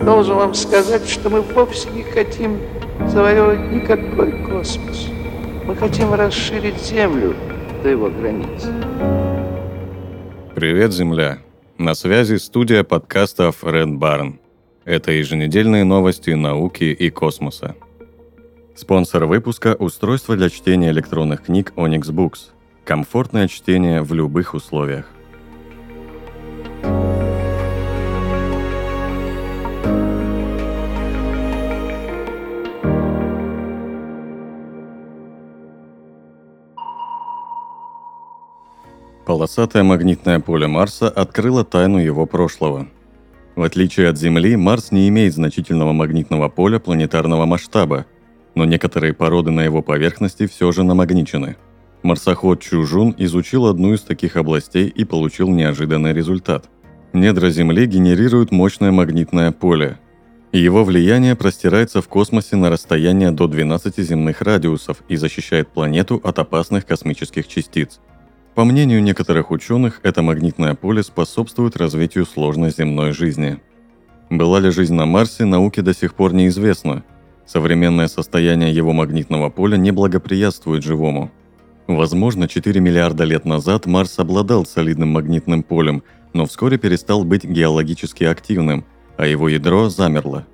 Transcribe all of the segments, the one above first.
должен вам сказать, что мы вовсе не хотим завоевывать никакой космос. Мы хотим расширить Землю до его границ. Привет, Земля! На связи студия подкастов Red Barn. Это еженедельные новости науки и космоса. Спонсор выпуска – устройство для чтения электронных книг Onyx Books. Комфортное чтение в любых условиях. Полосатое магнитное поле Марса открыло тайну его прошлого. В отличие от Земли, Марс не имеет значительного магнитного поля планетарного масштаба, но некоторые породы на его поверхности все же намагничены. Марсоход Чужун изучил одну из таких областей и получил неожиданный результат. Недра Земли генерируют мощное магнитное поле. Его влияние простирается в космосе на расстояние до 12 земных радиусов и защищает планету от опасных космических частиц – по мнению некоторых ученых, это магнитное поле способствует развитию сложной земной жизни. Была ли жизнь на Марсе, науке до сих пор неизвестно. Современное состояние его магнитного поля не благоприятствует живому. Возможно, 4 миллиарда лет назад Марс обладал солидным магнитным полем, но вскоре перестал быть геологически активным, а его ядро замерло.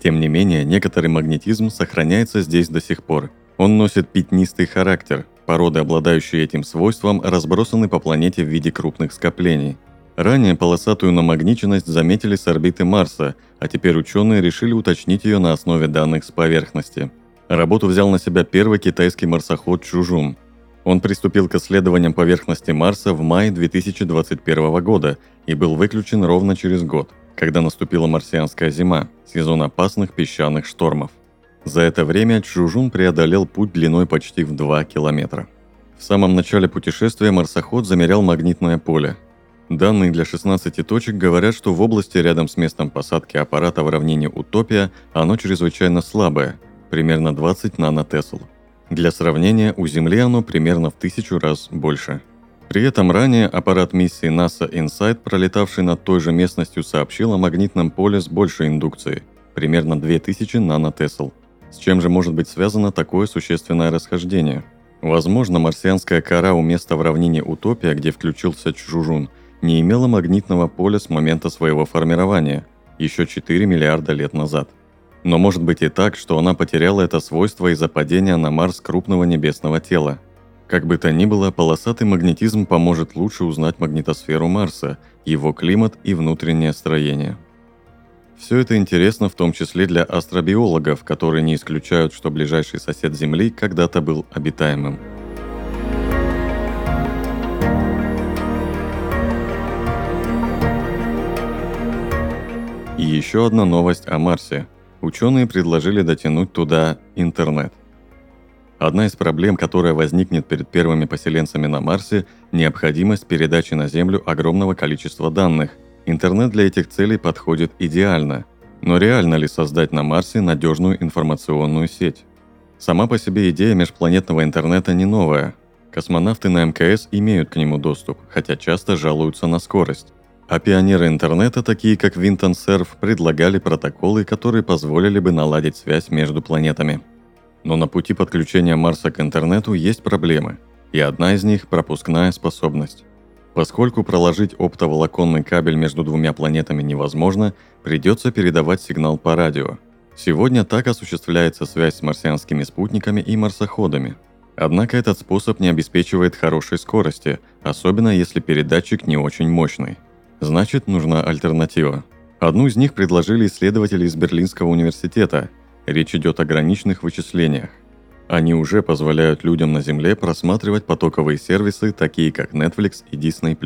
Тем не менее, некоторый магнетизм сохраняется здесь до сих пор. Он носит пятнистый характер – Породы, обладающие этим свойством, разбросаны по планете в виде крупных скоплений. Ранее полосатую намагниченность заметили с орбиты Марса, а теперь ученые решили уточнить ее на основе данных с поверхности. Работу взял на себя первый китайский марсоход Чужун. Он приступил к исследованиям поверхности Марса в мае 2021 года и был выключен ровно через год, когда наступила марсианская зима, сезон опасных песчаных штормов. За это время Чжужун преодолел путь длиной почти в 2 километра. В самом начале путешествия марсоход замерял магнитное поле. Данные для 16 точек говорят, что в области рядом с местом посадки аппарата в равнине Утопия оно чрезвычайно слабое, примерно 20 нанотесл. Для сравнения, у Земли оно примерно в тысячу раз больше. При этом ранее аппарат миссии NASA InSight, пролетавший над той же местностью, сообщил о магнитном поле с большей индукцией, примерно 2000 нанотесл – с чем же может быть связано такое существенное расхождение? Возможно, марсианская кора у места в равнине Утопия, где включился Чжужун, не имела магнитного поля с момента своего формирования, еще 4 миллиарда лет назад. Но может быть и так, что она потеряла это свойство из-за падения на Марс крупного небесного тела. Как бы то ни было, полосатый магнетизм поможет лучше узнать магнитосферу Марса, его климат и внутреннее строение. Все это интересно в том числе для астробиологов, которые не исключают, что ближайший сосед Земли когда-то был обитаемым. И еще одна новость о Марсе. Ученые предложили дотянуть туда интернет. Одна из проблем, которая возникнет перед первыми поселенцами на Марсе – необходимость передачи на Землю огромного количества данных, Интернет для этих целей подходит идеально. Но реально ли создать на Марсе надежную информационную сеть? Сама по себе идея межпланетного интернета не новая. Космонавты на МКС имеют к нему доступ, хотя часто жалуются на скорость. А пионеры интернета, такие как Винтон Серф, предлагали протоколы, которые позволили бы наладить связь между планетами. Но на пути подключения Марса к интернету есть проблемы, и одна из них – пропускная способность. Поскольку проложить оптоволоконный кабель между двумя планетами невозможно, придется передавать сигнал по радио. Сегодня так осуществляется связь с марсианскими спутниками и марсоходами. Однако этот способ не обеспечивает хорошей скорости, особенно если передатчик не очень мощный. Значит, нужна альтернатива. Одну из них предложили исследователи из Берлинского университета. Речь идет о граничных вычислениях. Они уже позволяют людям на Земле просматривать потоковые сервисы, такие как Netflix и Disney+.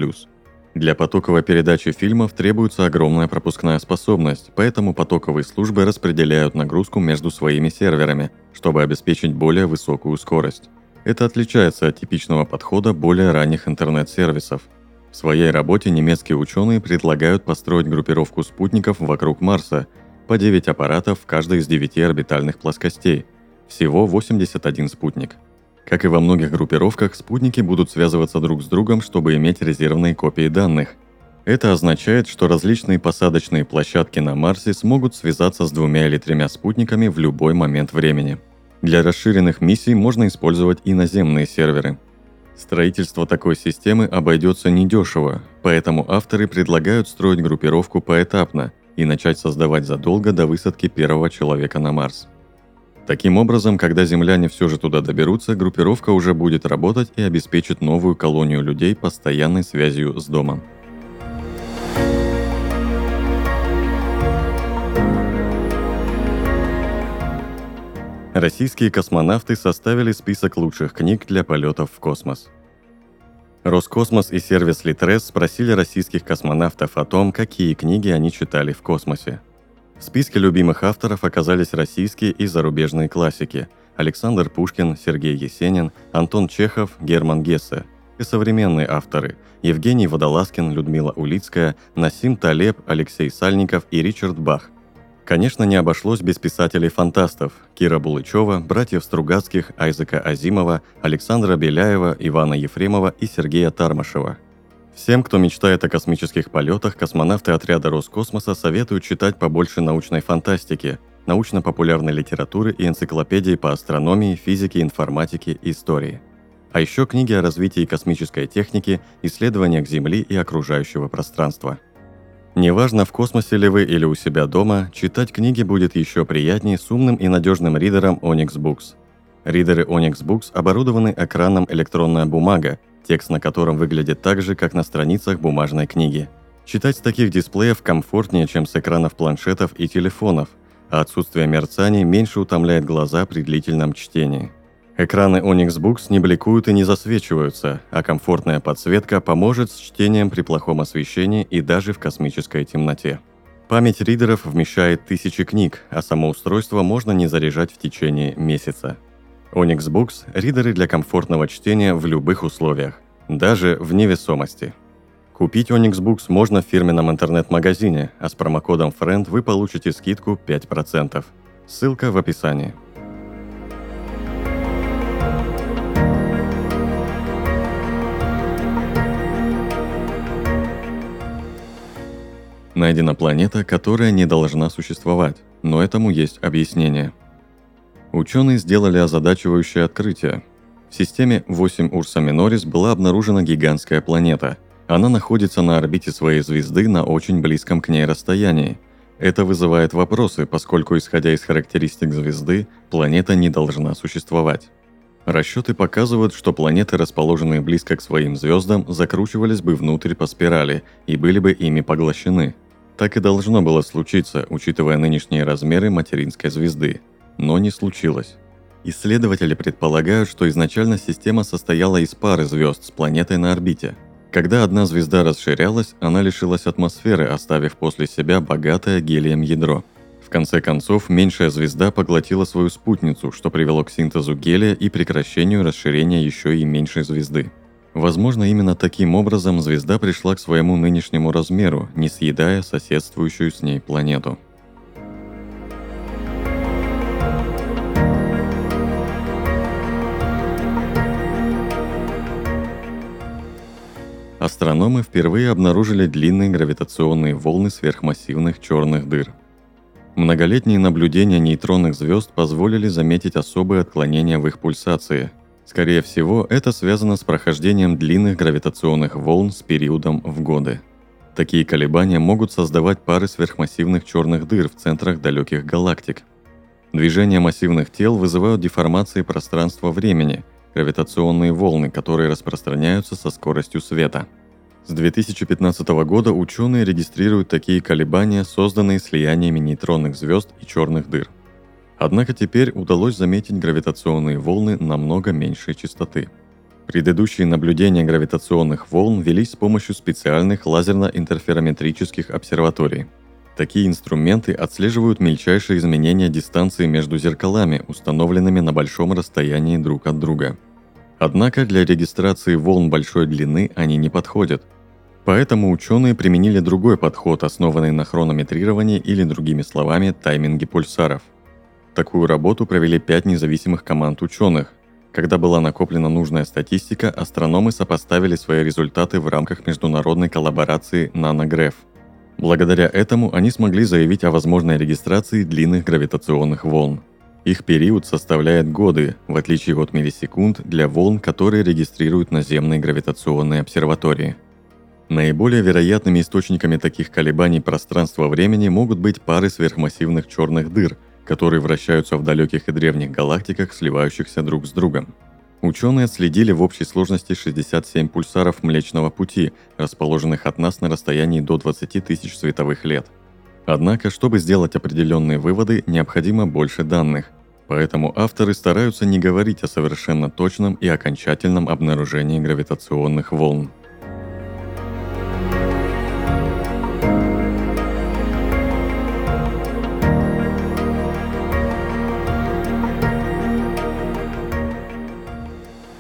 Для потоковой передачи фильмов требуется огромная пропускная способность, поэтому потоковые службы распределяют нагрузку между своими серверами, чтобы обеспечить более высокую скорость. Это отличается от типичного подхода более ранних интернет-сервисов. В своей работе немецкие ученые предлагают построить группировку спутников вокруг Марса по 9 аппаратов в каждой из 9 орбитальных плоскостей – всего 81 спутник. Как и во многих группировках, спутники будут связываться друг с другом, чтобы иметь резервные копии данных. Это означает, что различные посадочные площадки на Марсе смогут связаться с двумя или тремя спутниками в любой момент времени. Для расширенных миссий можно использовать и наземные серверы. Строительство такой системы обойдется недешево, поэтому авторы предлагают строить группировку поэтапно и начать создавать задолго до высадки первого человека на Марс – Таким образом, когда земляне все же туда доберутся, группировка уже будет работать и обеспечит новую колонию людей постоянной связью с домом. Российские космонавты составили список лучших книг для полетов в космос. Роскосмос и сервис Литрес спросили российских космонавтов о том, какие книги они читали в космосе – в списке любимых авторов оказались российские и зарубежные классики – Александр Пушкин, Сергей Есенин, Антон Чехов, Герман Гессе. И современные авторы – Евгений Водолазкин, Людмила Улицкая, Насим Талеб, Алексей Сальников и Ричард Бах. Конечно, не обошлось без писателей-фантастов – Кира Булычева, братьев Стругацких, Айзека Азимова, Александра Беляева, Ивана Ефремова и Сергея Тармашева – Всем, кто мечтает о космических полетах, космонавты отряда Роскосмоса советуют читать побольше научной фантастики, научно-популярной литературы и энциклопедии по астрономии, физике, информатике и истории. А еще книги о развитии космической техники, исследованиях Земли и окружающего пространства. Неважно, в космосе ли вы или у себя дома, читать книги будет еще приятнее с умным и надежным ридером Onyx Books. Ридеры Onyx Books оборудованы экраном электронная бумага, текст на котором выглядит так же, как на страницах бумажной книги. Читать с таких дисплеев комфортнее, чем с экранов планшетов и телефонов, а отсутствие мерцаний меньше утомляет глаза при длительном чтении. Экраны Onyx Books не бликуют и не засвечиваются, а комфортная подсветка поможет с чтением при плохом освещении и даже в космической темноте. Память ридеров вмещает тысячи книг, а само устройство можно не заряжать в течение месяца – Onyx Books – ридеры для комфортного чтения в любых условиях, даже в невесомости. Купить Onyx Books можно в фирменном интернет-магазине, а с промокодом FRIEND вы получите скидку 5%. Ссылка в описании. Найдена планета, которая не должна существовать, но этому есть объяснение – Ученые сделали озадачивающее открытие. В системе 8 Урса Минорис была обнаружена гигантская планета. Она находится на орбите своей звезды на очень близком к ней расстоянии. Это вызывает вопросы, поскольку, исходя из характеристик звезды, планета не должна существовать. Расчеты показывают, что планеты, расположенные близко к своим звездам, закручивались бы внутрь по спирали и были бы ими поглощены. Так и должно было случиться, учитывая нынешние размеры материнской звезды – но не случилось. Исследователи предполагают, что изначально система состояла из пары звезд с планетой на орбите. Когда одна звезда расширялась, она лишилась атмосферы, оставив после себя богатое гелием ядро. В конце концов, меньшая звезда поглотила свою спутницу, что привело к синтезу гелия и прекращению расширения еще и меньшей звезды. Возможно, именно таким образом звезда пришла к своему нынешнему размеру, не съедая соседствующую с ней планету. Астрономы впервые обнаружили длинные гравитационные волны сверхмассивных черных дыр. Многолетние наблюдения нейтронных звезд позволили заметить особые отклонения в их пульсации. Скорее всего, это связано с прохождением длинных гравитационных волн с периодом в годы. Такие колебания могут создавать пары сверхмассивных черных дыр в центрах далеких галактик. Движения массивных тел вызывают деформации пространства-времени, гравитационные волны, которые распространяются со скоростью света – с 2015 года ученые регистрируют такие колебания, созданные слияниями нейтронных звезд и черных дыр. Однако теперь удалось заметить гравитационные волны намного меньшей частоты. Предыдущие наблюдения гравитационных волн велись с помощью специальных лазерно-интерферометрических обсерваторий. Такие инструменты отслеживают мельчайшие изменения дистанции между зеркалами, установленными на большом расстоянии друг от друга. Однако для регистрации волн большой длины они не подходят – Поэтому ученые применили другой подход, основанный на хронометрировании или, другими словами, тайминге пульсаров. Такую работу провели пять независимых команд ученых. Когда была накоплена нужная статистика, астрономы сопоставили свои результаты в рамках международной коллаборации NanoGraph. Благодаря этому они смогли заявить о возможной регистрации длинных гравитационных волн. Их период составляет годы, в отличие от миллисекунд для волн, которые регистрируют наземные гравитационные обсерватории. Наиболее вероятными источниками таких колебаний пространства-времени могут быть пары сверхмассивных черных дыр – которые вращаются в далеких и древних галактиках, сливающихся друг с другом. Ученые отследили в общей сложности 67 пульсаров Млечного Пути, расположенных от нас на расстоянии до 20 тысяч световых лет. Однако, чтобы сделать определенные выводы, необходимо больше данных, поэтому авторы стараются не говорить о совершенно точном и окончательном обнаружении гравитационных волн.